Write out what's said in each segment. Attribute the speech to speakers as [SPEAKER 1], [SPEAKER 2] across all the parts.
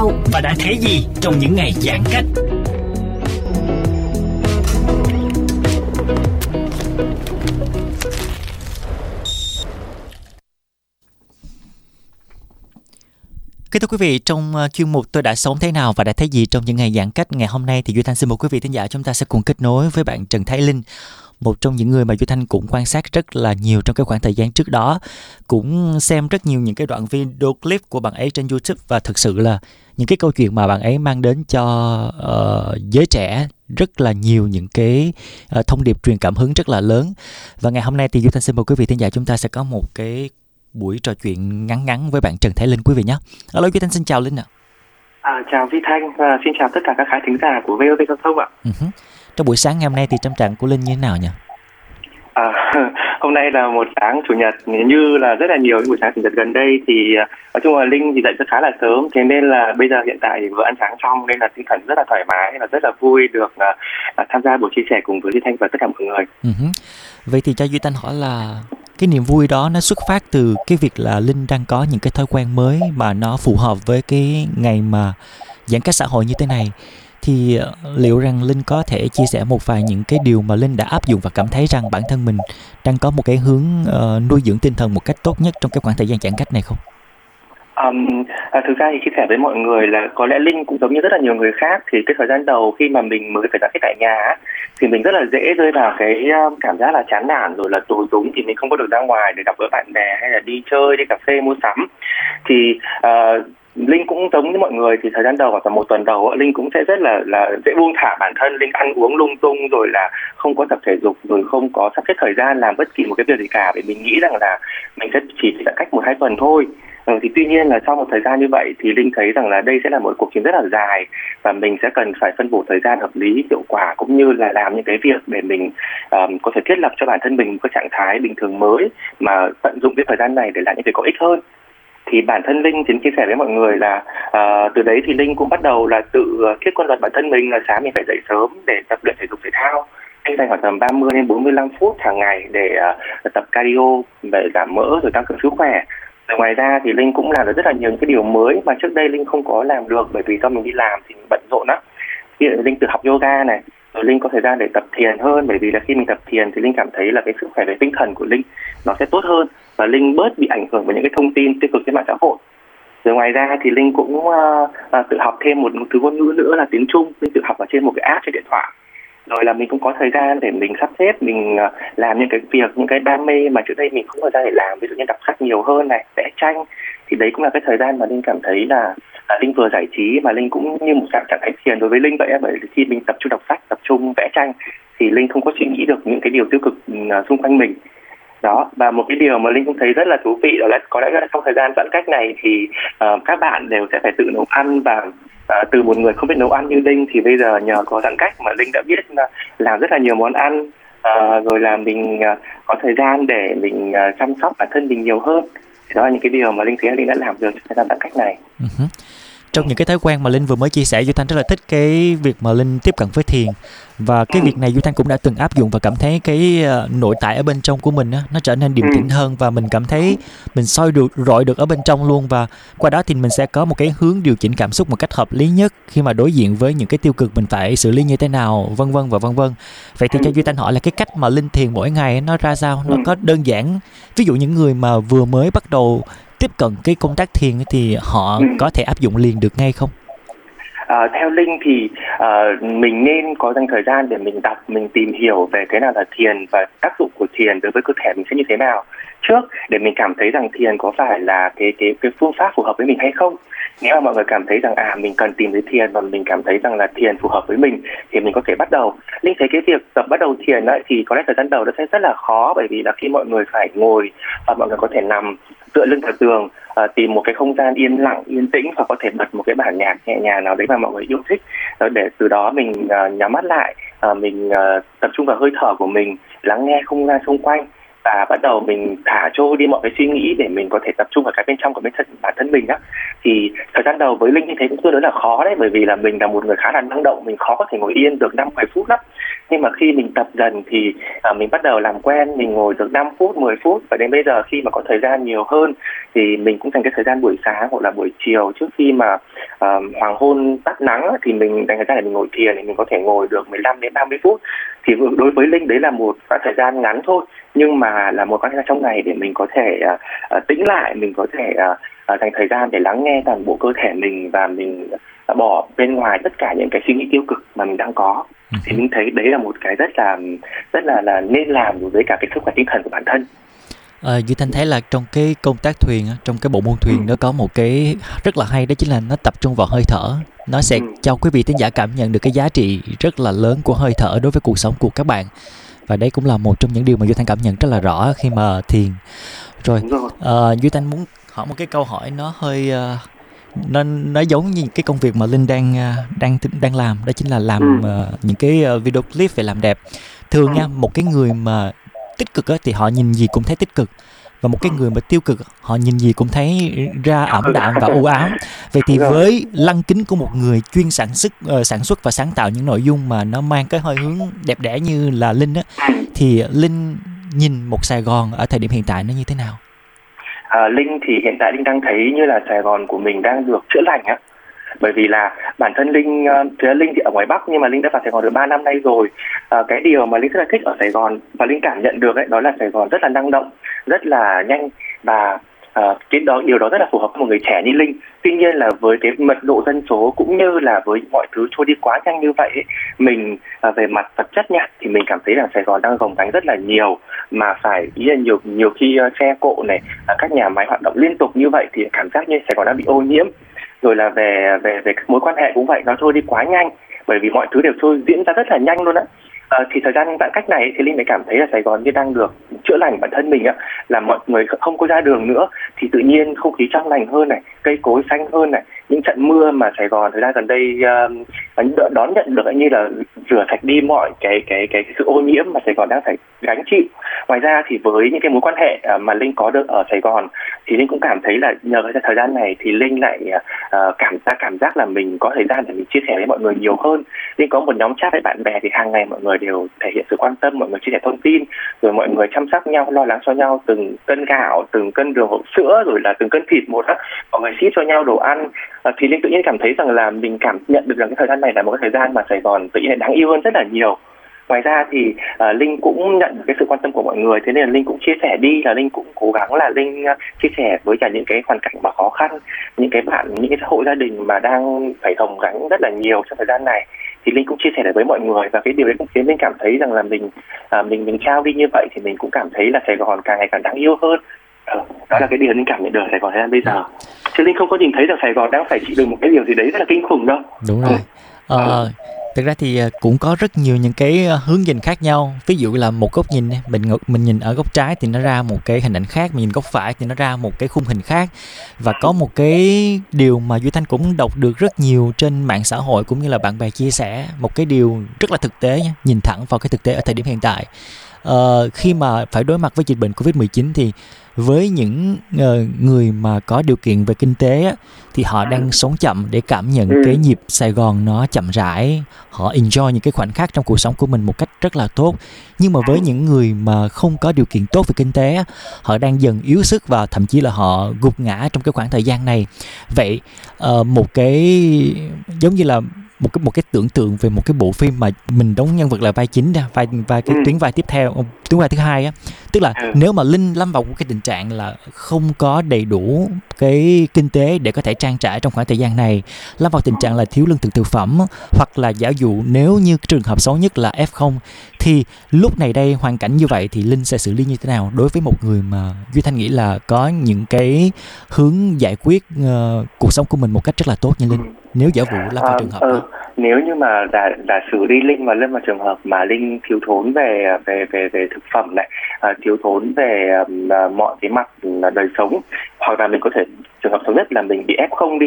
[SPEAKER 1] Sao
[SPEAKER 2] Và đã thấy gì trong những ngày giãn cách?
[SPEAKER 3] Kính thưa quý vị, trong ờ, chuyên mục tôi đã sống thế nào và đã thấy gì trong những ngày giãn cách ngày hôm nay thì Duy Thanh xin mời quý vị thính giả chúng ta sẽ cùng kết nối với bạn Trần Thái Linh, một trong những người mà Duy Thanh cũng quan sát rất là nhiều trong cái khoảng thời gian trước đó, cũng xem rất nhiều những cái đoạn video clip của bạn ấy trên YouTube và thực sự là những cái câu chuyện mà bạn ấy mang đến cho ờ, giới trẻ rất là nhiều những cái ờ, thông điệp truyền cảm hứng rất là lớn và ngày hôm nay thì Duy Thanh xin mời quý vị thính giả chúng ta sẽ có một cái buổi trò chuyện ngắn ngắn với bạn Trần Thái Linh quý vị nhé. Alo Duy Thanh xin chào Linh ạ.
[SPEAKER 4] À, chào Vi Thanh và xin chào tất cả các khán thính giả của VOV Giao thông ạ.
[SPEAKER 3] Hứ. Trong buổi sáng ngày hôm nay thì tâm trạng của Linh như thế nào nhỉ?
[SPEAKER 4] À, hôm nay là một sáng chủ nhật như là rất là nhiều những buổi sáng chủ nhật gần đây thì à, nói chung là Linh thì dậy rất khá là sớm thế nên là bây giờ hiện tại thì vừa ăn sáng xong nên là tinh thần rất là thoải mái và rất là vui được à, tham gia buổi chia sẻ cùng với Vi Thanh và tất cả mọi người.
[SPEAKER 3] Hứ. Vậy thì cho Duy Thanh hỏi là cái niềm vui đó nó xuất phát từ cái việc là Linh đang có những cái thói quen mới mà nó phù hợp với cái ngày mà giãn cách xã hội như thế này thì ờ, liệu rằng Linh có thể chia sẻ một vài những cái điều mà Linh đã áp dụng và cảm thấy rằng bản thân mình đang có một cái hướng uh, nuôi dưỡng tinh thần một cách tốt nhất trong cái khoảng thời gian giãn cách này không?
[SPEAKER 4] Um, à, thực ra thì chia sẻ với mọi người là có lẽ Linh cũng giống như rất là nhiều người khác thì cái thời gian đầu khi mà mình mới phải giãn cách tại nhà thì mình rất là dễ rơi vào cái um, cảm giác là chán nản rồi là tù túng thì mình không có được ra ngoài để gặp gỡ bạn bè hay là đi chơi đi cà phê mua sắm thì uh, Linh cũng giống như mọi người thì thời gian đầu khoảng tầm một tuần đầu Linh cũng sẽ rất là là dễ buông thả bản thân. Linh ăn uống lung tung rồi là không có tập thể dục rồi không có sắp xếp thời gian làm bất kỳ một cái việc gì cả. Vì mình nghĩ rằng là mình sẽ chỉ giãn cách một hai tuần thôi. Ừ, thì tuy nhiên là sau một thời gian như vậy thì Linh thấy rằng là đây sẽ là một cuộc chiến rất là dài và mình sẽ cần phải phân bổ thời gian hợp lý hiệu quả cũng như là làm những cái việc để mình um, có thể thiết lập cho bản thân mình một cái trạng thái bình thường mới mà tận dụng cái thời gian này để làm những việc có ích hơn thì bản thân Linh chính chia sẻ với mọi người là uh, từ đấy thì Linh cũng bắt đầu là tự thiết quân luật bản thân mình là sáng mình phải dậy sớm để tập luyện thể dục thể thao anh dành khoảng tầm 30 đến 45 phút hàng ngày để uh, tập cardio để giảm mỡ rồi tăng cường sức khỏe rồi ngoài ra thì Linh cũng làm được rất là nhiều những cái điều mới mà trước đây Linh không có làm được bởi vì do mình đi làm thì mình bận rộn á. Ví dụ Linh tự học yoga này, rồi Linh có thời gian để tập thiền hơn bởi vì là khi mình tập thiền thì Linh cảm thấy là cái sức khỏe về tinh thần của Linh nó sẽ tốt hơn và Linh bớt bị ảnh hưởng bởi những cái thông tin tiêu cực trên mạng xã hội. Rồi ngoài ra thì Linh cũng uh, uh, tự học thêm một, thứ ngôn ngữ nữa là tiếng Trung, Linh tự học ở trên một cái app trên điện thoại. Rồi là mình cũng có thời gian để mình sắp xếp mình uh, làm những cái việc những cái đam mê mà trước đây mình không có thời gian để làm. Ví dụ như đọc sách nhiều hơn này vẽ tranh. Thì đấy cũng là cái thời gian mà linh cảm thấy là à, linh vừa giải trí mà linh cũng như một dạng trạng thái thiền đối với linh vậy bởi khi mình tập trung đọc sách tập trung vẽ tranh thì linh không có suy nghĩ được những cái điều tiêu cực ừ, xung quanh mình đó và một cái điều mà linh cũng thấy rất là thú vị đó là có lẽ là trong thời gian giãn cách này thì uh, các bạn đều sẽ phải tự nấu ăn và uh, từ một người không biết nấu ăn như linh thì bây giờ nhờ có giãn cách mà linh đã biết uh, làm rất là nhiều món ăn uh, rồi là mình uh, có thời gian để mình uh, chăm sóc bản thân mình nhiều hơn thì đó là những cái điều mà linh thấy linh đã làm được trong thời gian giãn cách này
[SPEAKER 3] uh-huh trong những cái thói quen mà linh vừa mới chia sẻ duy thanh rất là thích cái việc mà linh tiếp cận với thiền. Và cái việc này duy thanh cũng đã từng áp dụng và cảm thấy cái ờ, nội tại ở bên trong của mình á nó trở nên điềm tĩnh hơn và mình cảm thấy mình soi được rọi được ở bên trong luôn. Và qua đó thì mình sẽ có một cái hướng điều chỉnh cảm xúc một cách hợp lý nhất khi mà đối diện với những cái tiêu cực mình phải xử lý như thế nào vân vân và vân vân. Vậy thì cho duy thanh hỏi là cái cách mà linh thiền mỗi ngày nó ra sao? Nó có đơn giản ví dụ những người mà vừa mới bắt đầu tiếp cận cái công tác thiền thì họ có thể áp dụng liền được ngay không?
[SPEAKER 4] À, theo Linh thì uh, mình nên có dành thời gian để mình đọc, mình tìm hiểu về thế nào là thiền và tác dụng của thiền đối với cơ thể mình sẽ như thế nào. Trước để mình cảm thấy rằng thiền có phải là cái cái cái phương pháp phù hợp với mình hay không? Nếu mà mọi người cảm thấy rằng à mình cần tìm đến thiền và mình cảm thấy rằng là thiền phù hợp với mình thì mình có thể bắt đầu. Linh thấy cái việc tập bắt đầu thiền ấy thì có lẽ thời gian đầu nó sẽ rất là khó bởi vì là khi mọi người phải ngồi và mọi người có thể nằm tựa lưng vào tường à, tìm một cái không gian yên lặng yên tĩnh và có thể bật một cái bản nhạc nhẹ nhàng nào đấy mà mọi người yêu thích. Để từ đó mình uh, nhắm mắt lại uh, mình uh, tập trung vào hơi thở của mình lắng nghe không gian xung quanh và bắt đầu mình thả trôi đi mọi cái suy nghĩ để mình có thể tập trung vào cái bên trong của bên thân bản thân mình á thì thời gian đầu với linh như thế cũng tương đối là khó đấy bởi vì là mình là một người khá là năng động mình khó có thể ngồi yên được năm mười phút lắm. Nhưng mà khi mình tập dần thì uh, mình bắt đầu làm quen mình ngồi được 5 phút 10 phút và đến bây giờ khi mà có thời gian nhiều hơn thì mình cũng dành cái thời gian buổi sáng hoặc là buổi chiều trước khi mà uh, hoàng hôn tắt nắng thì mình dành thời gian để mình ngồi thiền thì mình có thể ngồi được 15 đến 30 phút. Thì đối với linh đấy là một khoảng thời gian ngắn thôi nhưng mà là một thời gian trong ngày để mình có thể uh, tĩnh lại mình có thể uh, dành thời gian để lắng nghe toàn bộ cơ thể mình và mình bỏ bên ngoài tất cả những cái suy nghĩ tiêu cực mà mình đang có ừ. thì mình thấy đấy là một cái rất là rất là là nên làm đối với cả cái sức khỏe tinh thần của bản thân
[SPEAKER 3] À, Duy Thanh thấy là trong cái công tác thuyền trong cái bộ môn thuyền ừ. nó có một cái rất là hay đó chính là nó tập trung vào hơi thở nó sẽ ừ. cho quý vị thính giả cảm nhận được cái giá trị rất là lớn của hơi thở đối với cuộc sống của các bạn và đây cũng là một trong những điều mà Duy Thanh cảm nhận rất là rõ khi mà thiền. Rồi uh, Duy Thanh muốn hỏi một cái câu hỏi nó hơi uh, nó nó giống như cái công việc mà linh đang đang đang làm. Đó chính là làm ừ. uh, những cái video clip về làm đẹp. Thường nha một cái người mà tích cực á, thì họ nhìn gì cũng thấy tích cực và một cái người mà tiêu cực họ nhìn gì cũng thấy ra ẩm đạm và u ám. Vậy thì với lăng kính của một người chuyên sản xuất uh, sản xuất và sáng tạo những nội dung mà nó mang cái hơi hướng đẹp đẽ như là linh á thì linh nhìn một sài gòn ở thời điểm hiện tại nó như thế nào?
[SPEAKER 4] À, linh thì hiện tại linh đang thấy như là sài gòn của mình đang được chữa lành á bởi vì là bản thân linh uh, linh thì ở ngoài bắc nhưng mà linh đã vào sài gòn được 3 năm nay rồi. À, cái điều mà linh rất là thích ở sài gòn và linh cảm nhận được ấy đó là sài gòn rất là năng động rất là nhanh và à, cái đó điều đó rất là phù hợp với một người trẻ như linh. Tuy nhiên là với cái mật độ dân số cũng như là với mọi thứ trôi đi quá nhanh như vậy ấy, mình à, về mặt vật chất nha thì mình cảm thấy là sài gòn đang gồng gánh rất là nhiều. Mà phải ý là nhiều nhiều khi uh, xe cộ này uh, các nhà máy hoạt động liên tục như vậy thì cảm giác như sài gòn đang bị ô nhiễm rồi là về về về mối quan hệ cũng vậy. Nó trôi đi quá nhanh, bởi vì mọi thứ đều trôi, diễn ra rất là nhanh luôn á à, thì thời gian giãn cách này thì linh mới cảm thấy là sài gòn như đang được chữa lành bản thân mình ạ, là mọi người không có ra đường nữa. Thì tự nhiên không khí trong lành hơn này cây cối xanh hơn này những trận mưa mà sài gòn thời gian gần đây uh, đón nhận được như là rửa sạch đi mọi cái cái cái, cái sự ô nhiễm mà sài gòn đang phải gánh chịu. Ngoài ra thì với những cái mối quan hệ ờ, mà linh có được ở sài gòn thì linh cũng cảm thấy là nhờ cái thời gian này thì linh lại uh, cảm giác cảm giác là mình có thời gian để mình chia sẻ với mọi người nhiều hơn. Linh có một nhóm chat với bạn bè thì hàng ngày mọi người đều thể hiện sự quan tâm mọi người chia sẻ thông tin rồi mọi người chăm sóc nhau lo lắng cho nhau từng cân gạo từng cân đường hộp sữa rồi là từng cân thịt một á. Mọi người ship cho nhau đồ ăn. À, thì linh tự nhiên cảm thấy rằng là mình cảm nhận được rằng cái thời gian này là một cái thời gian mà sài gòn tự nhiên đáng yêu hơn rất là nhiều. Ngoài ra thì uh, linh cũng nhận được cái sự quan tâm của mọi người thế nên là linh cũng chia sẻ đi là linh cũng cố gắng là linh uh, chia sẻ với cả những cái hoàn cảnh mà khó khăn những cái bạn những cái hộ gia đình mà đang phải gồng gánh rất là nhiều trong thời gian này thì linh cũng chia sẻ được với mọi người và cái điều đấy cũng khiến linh cảm thấy rằng là mình uh, mình mình trao đi như vậy thì mình cũng cảm thấy là sài gòn càng ngày càng đáng yêu hơn. Uh, đó là cái điều linh cảm nhận được sài gòn gian bây giờ. Chứ linh không có nhìn thấy rằng sài gòn đang phải chịu được một cái điều gì đấy rất là kinh khủng đâu.
[SPEAKER 3] Đúng rồi. Ờ, thực ra thì à, cũng có rất nhiều những cái à, hướng nhìn khác nhau. Ví dụ là một góc nhìn mình mình nhìn ở góc trái thì nó ra một cái hình ảnh khác mình nhìn góc phải thì nó ra một cái khung hình khác. Và có một cái điều mà duy thanh cũng đọc được rất nhiều trên mạng xã hội cũng như là bạn bè chia sẻ. Một cái điều rất là thực tế nhé nhìn thẳng vào cái thực tế ở thời điểm hiện tại. Uh, khi mà phải đối mặt với dịch bệnh covid 19 thì với những uh, người mà có điều kiện về kinh tế á, thì họ đang sống chậm để cảm nhận ừ. cái nhịp Sài Gòn nó chậm rãi. Họ enjoy những cái khoảnh khắc trong cuộc sống của mình một cách rất là tốt. Nhưng mà với những người mà không có điều kiện tốt về kinh tế á, họ đang dần yếu sức và thậm chí là họ gục ngã trong cái khoảng thời gian này. Vậy uh, một cái giống như là một cái một cái tưởng tượng về một cái bộ phim mà mình đóng nhân vật là vai chính ra vai vai cái ừ. tuyến vai tiếp theo tuyến vai thứ hai á tức là ừ. nếu mà linh lâm vào một cái tình trạng là không có đầy đủ cái kinh tế để có thể trang trải trong khoảng thời gian này lâm vào tình trạng là thiếu lương thực thực phẩm hoặc là giả dụ nếu như trường hợp xấu nhất là f0 thì lúc này đây hoàn cảnh như vậy thì linh sẽ xử lý như thế nào đối với một người mà duy thanh nghĩ là có những cái hướng giải quyết uh, cuộc sống của mình một cách rất là tốt như linh nếu giả vụ là vào trường hợp
[SPEAKER 4] ừ, nếu như mà đã đã xử lý linh và lâm vào trường hợp mà linh thiếu thốn về về về về thực phẩm này à, thiếu thốn về uh, mọi cái mặt đời sống hoặc là mình có thể trường hợp xấu nhất là mình bị ép không đi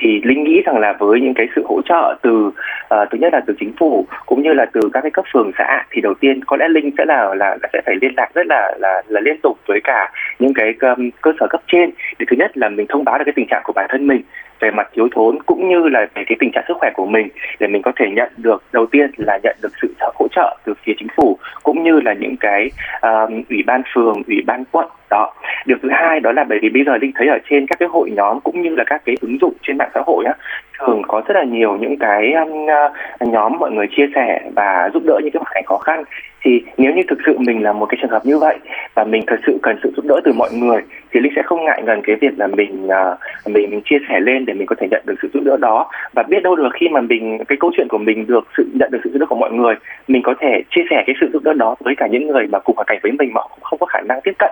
[SPEAKER 4] thì linh nghĩ rằng là với những cái sự hỗ trợ từ uh, thứ nhất là từ chính phủ cũng như là từ các cái cấp phường xã thì đầu tiên có lẽ linh sẽ là là, là sẽ phải liên lạc rất là là là liên tục với cả những cái um, cơ sở cấp trên để thứ nhất là mình thông báo được cái tình trạng của bản thân mình về mặt thiếu thốn cũng như là về cái tình trạng sức khỏe của mình để mình có thể nhận được đầu tiên là nhận được sự hỗ trợ từ phía chính phủ cũng như là những cái uh, ủy ban phường ủy ban quận đó. Điều thứ hai đó là bởi vì bây giờ linh thấy ở trên các cái hội nhóm cũng như là các cái ứng dụng trên mạng xã hội á thường có rất là nhiều những cái um, à, nhóm mọi người chia sẻ và giúp đỡ những cái hoàn cảnh khó khăn. Thì nếu như thực sự mình là một cái trường hợp như vậy và mình thật sự cần sự giúp đỡ từ mọi người thì linh sẽ không ngại gần cái việc là mình uh, mình mình chia sẻ lên để mình có thể nhận được sự giúp đỡ đó. Và biết đâu được khi mà mình cái câu chuyện của mình được sự nhận được sự giúp đỡ của mọi người mình có thể chia sẻ cái sự giúp đỡ đó với cả những người mà cùng hoàn cảnh với mình mà cũng không có khả năng tiếp cận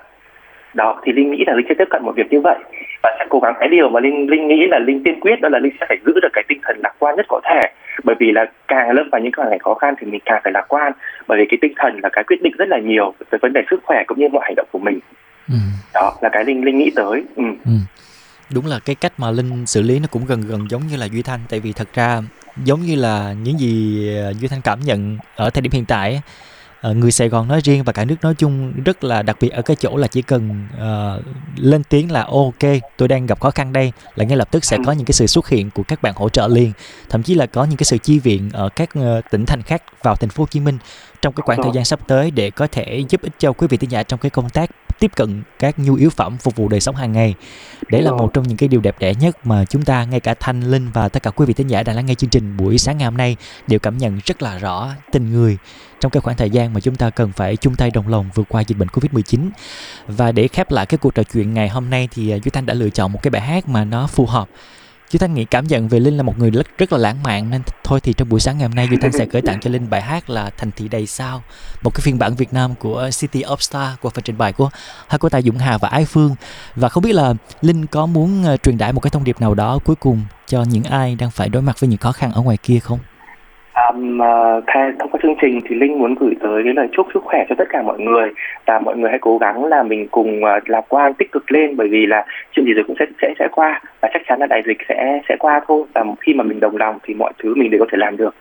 [SPEAKER 4] đó thì linh nghĩ là linh sẽ tiếp cận một việc như vậy và sẽ cố gắng cái điều mà linh linh nghĩ là linh tiên quyết đó là linh sẽ phải giữ được cái tinh thần lạc quan nhất có thể bởi vì là càng lâm vào những hoàn cảnh khó khăn thì mình càng phải lạc quan bởi vì cái tinh thần là cái quyết định rất là nhiều về vấn đề sức khỏe cũng như mọi hành động của mình ừ. đó là cái linh linh nghĩ tới ừ. Ừ.
[SPEAKER 3] đúng là cái cách mà linh xử lý nó cũng gần gần giống như là duy thanh tại vì thật ra giống như là những gì ờ, duy thanh cảm nhận ở thời điểm hiện tại Ờ, người Sài Gòn nói riêng và cả nước nói chung rất là đặc biệt ở cái chỗ là chỉ cần uh, lên tiếng là ok tôi đang gặp khó khăn đây là ngay lập tức sẽ có những cái sự xuất hiện của các bạn hỗ trợ liền. Thậm chí là có những cái sự chi viện ở các uh, tỉnh thành khác vào thành phố Hồ Chí Minh trong cái khoảng thời gian sắp tới để có thể giúp ích cho quý vị thính giả trong cái công tác tiếp cận các nhu yếu phẩm phục vụ đời sống hàng ngày. Đấy là một trong những cái điều đẹp đẽ nhất mà chúng ta ngay cả Thanh Linh và tất cả quý vị thính giả đang lắng nghe chương trình buổi sáng ngày hôm nay đều cảm nhận rất là rõ tình người trong cái khoảng thời gian mà chúng ta cần phải chung tay đồng lòng vượt qua dịch bệnh Covid-19. Và để khép lại cái cuộc trò chuyện ngày hôm nay thì à, Duy Thanh đã lựa chọn một cái bài hát mà nó phù hợp Duy Thanh nghĩ cảm nhận về Linh là một người rất, rất là lãng mạn nên thôi thì trong buổi sáng ngày hôm nay Duy Thanh sẽ gửi tặng cho Linh bài hát là Thành thị đầy sao một cái phiên bản Việt Nam của City of Star của phần trình bày của hai cô tài Dũng Hà và Ái Phương và không biết là Linh có muốn uh, truyền tải một cái thông điệp nào đó cuối cùng cho những ai đang phải đối mặt với những khó khăn ở ngoài kia không?
[SPEAKER 4] Um, uh, thông qua chương trình thì Linh muốn gửi tới cái lời chúc sức khỏe cho tất cả mọi người và mọi người hãy cố gắng là mình cùng uh, lạc quan tích cực lên bởi vì là chuyện gì rồi cũng sẽ sẽ sẽ qua và chắc chắn là đại dịch sẽ sẽ qua thôi và khi mà mình đồng lòng thì mọi thứ mình đều có thể làm được.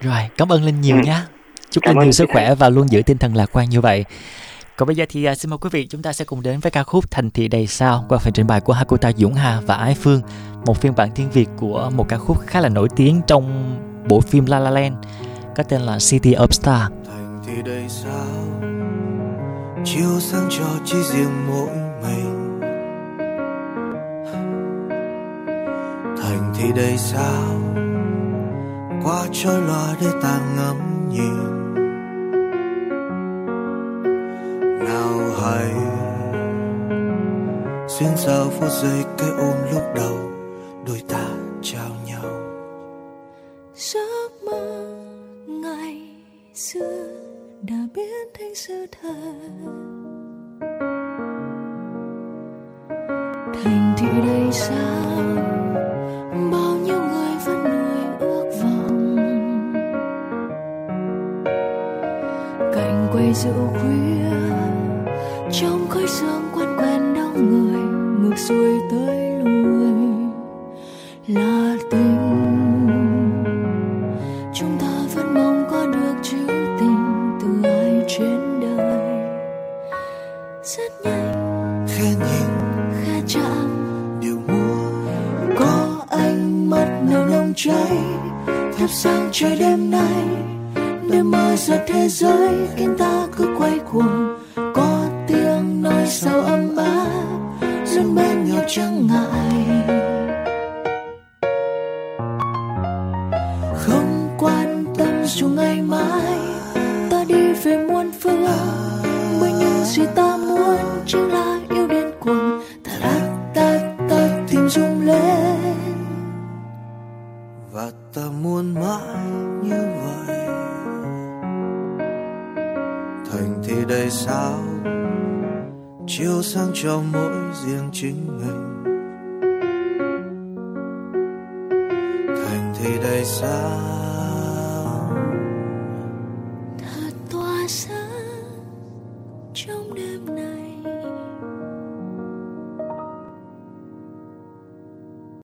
[SPEAKER 3] Rồi, cảm ơn Linh nhiều ừ. nhé. Chúc cảm Linh nhiều sức khỏe và luôn giữ tinh thần lạc quan như vậy. Còn bây giờ thì uh, xin mời quý vị chúng ta sẽ cùng đến với ca khúc Thành thị đầy sao qua phần trình bày của hai cô ta Dũng Hà và Ái Phương, một phiên bản tiếng Việt của một ca khúc khá là nổi tiếng trong bộ phim La La Land có tên là City of Star. Thành thì đây sao, chiếu sáng cho chỉ riêng mỗi mình. Thành thì đây sao qua trôi loa để ta ngắm nhìn. Nào hay, xuyên sao phút giây cái ôm lúc đầu.
[SPEAKER 1] đầy rượu khuya. Trong khói sương quen quen đông người ngược xuôi tới lui. Là tình. Chúng ta vẫn mong có được chữ tình từ ai trên đời. Rất nhanh.
[SPEAKER 5] Khẽ nhìn
[SPEAKER 1] khẽ chạm
[SPEAKER 5] điều mua có
[SPEAKER 1] ánh mắt nào nồng cháy thắp sáng trời đêm nay để mơ ra thế giới, khiến ta cứ quay cuồng. Có tiếng nói sao âm ba luôn bên nhau chẳng ngại. Không quan tâm dù ngày mai, ta đi về muôn phương. Bởi những gì ta muốn chính là yêu đến cuồng. Ta ta ta ta tim rung lên.
[SPEAKER 5] Và ta muốn mãi như vậy. Đầy sao chiếu sáng cho mỗi riêng chính mình. Thành thì đầy sao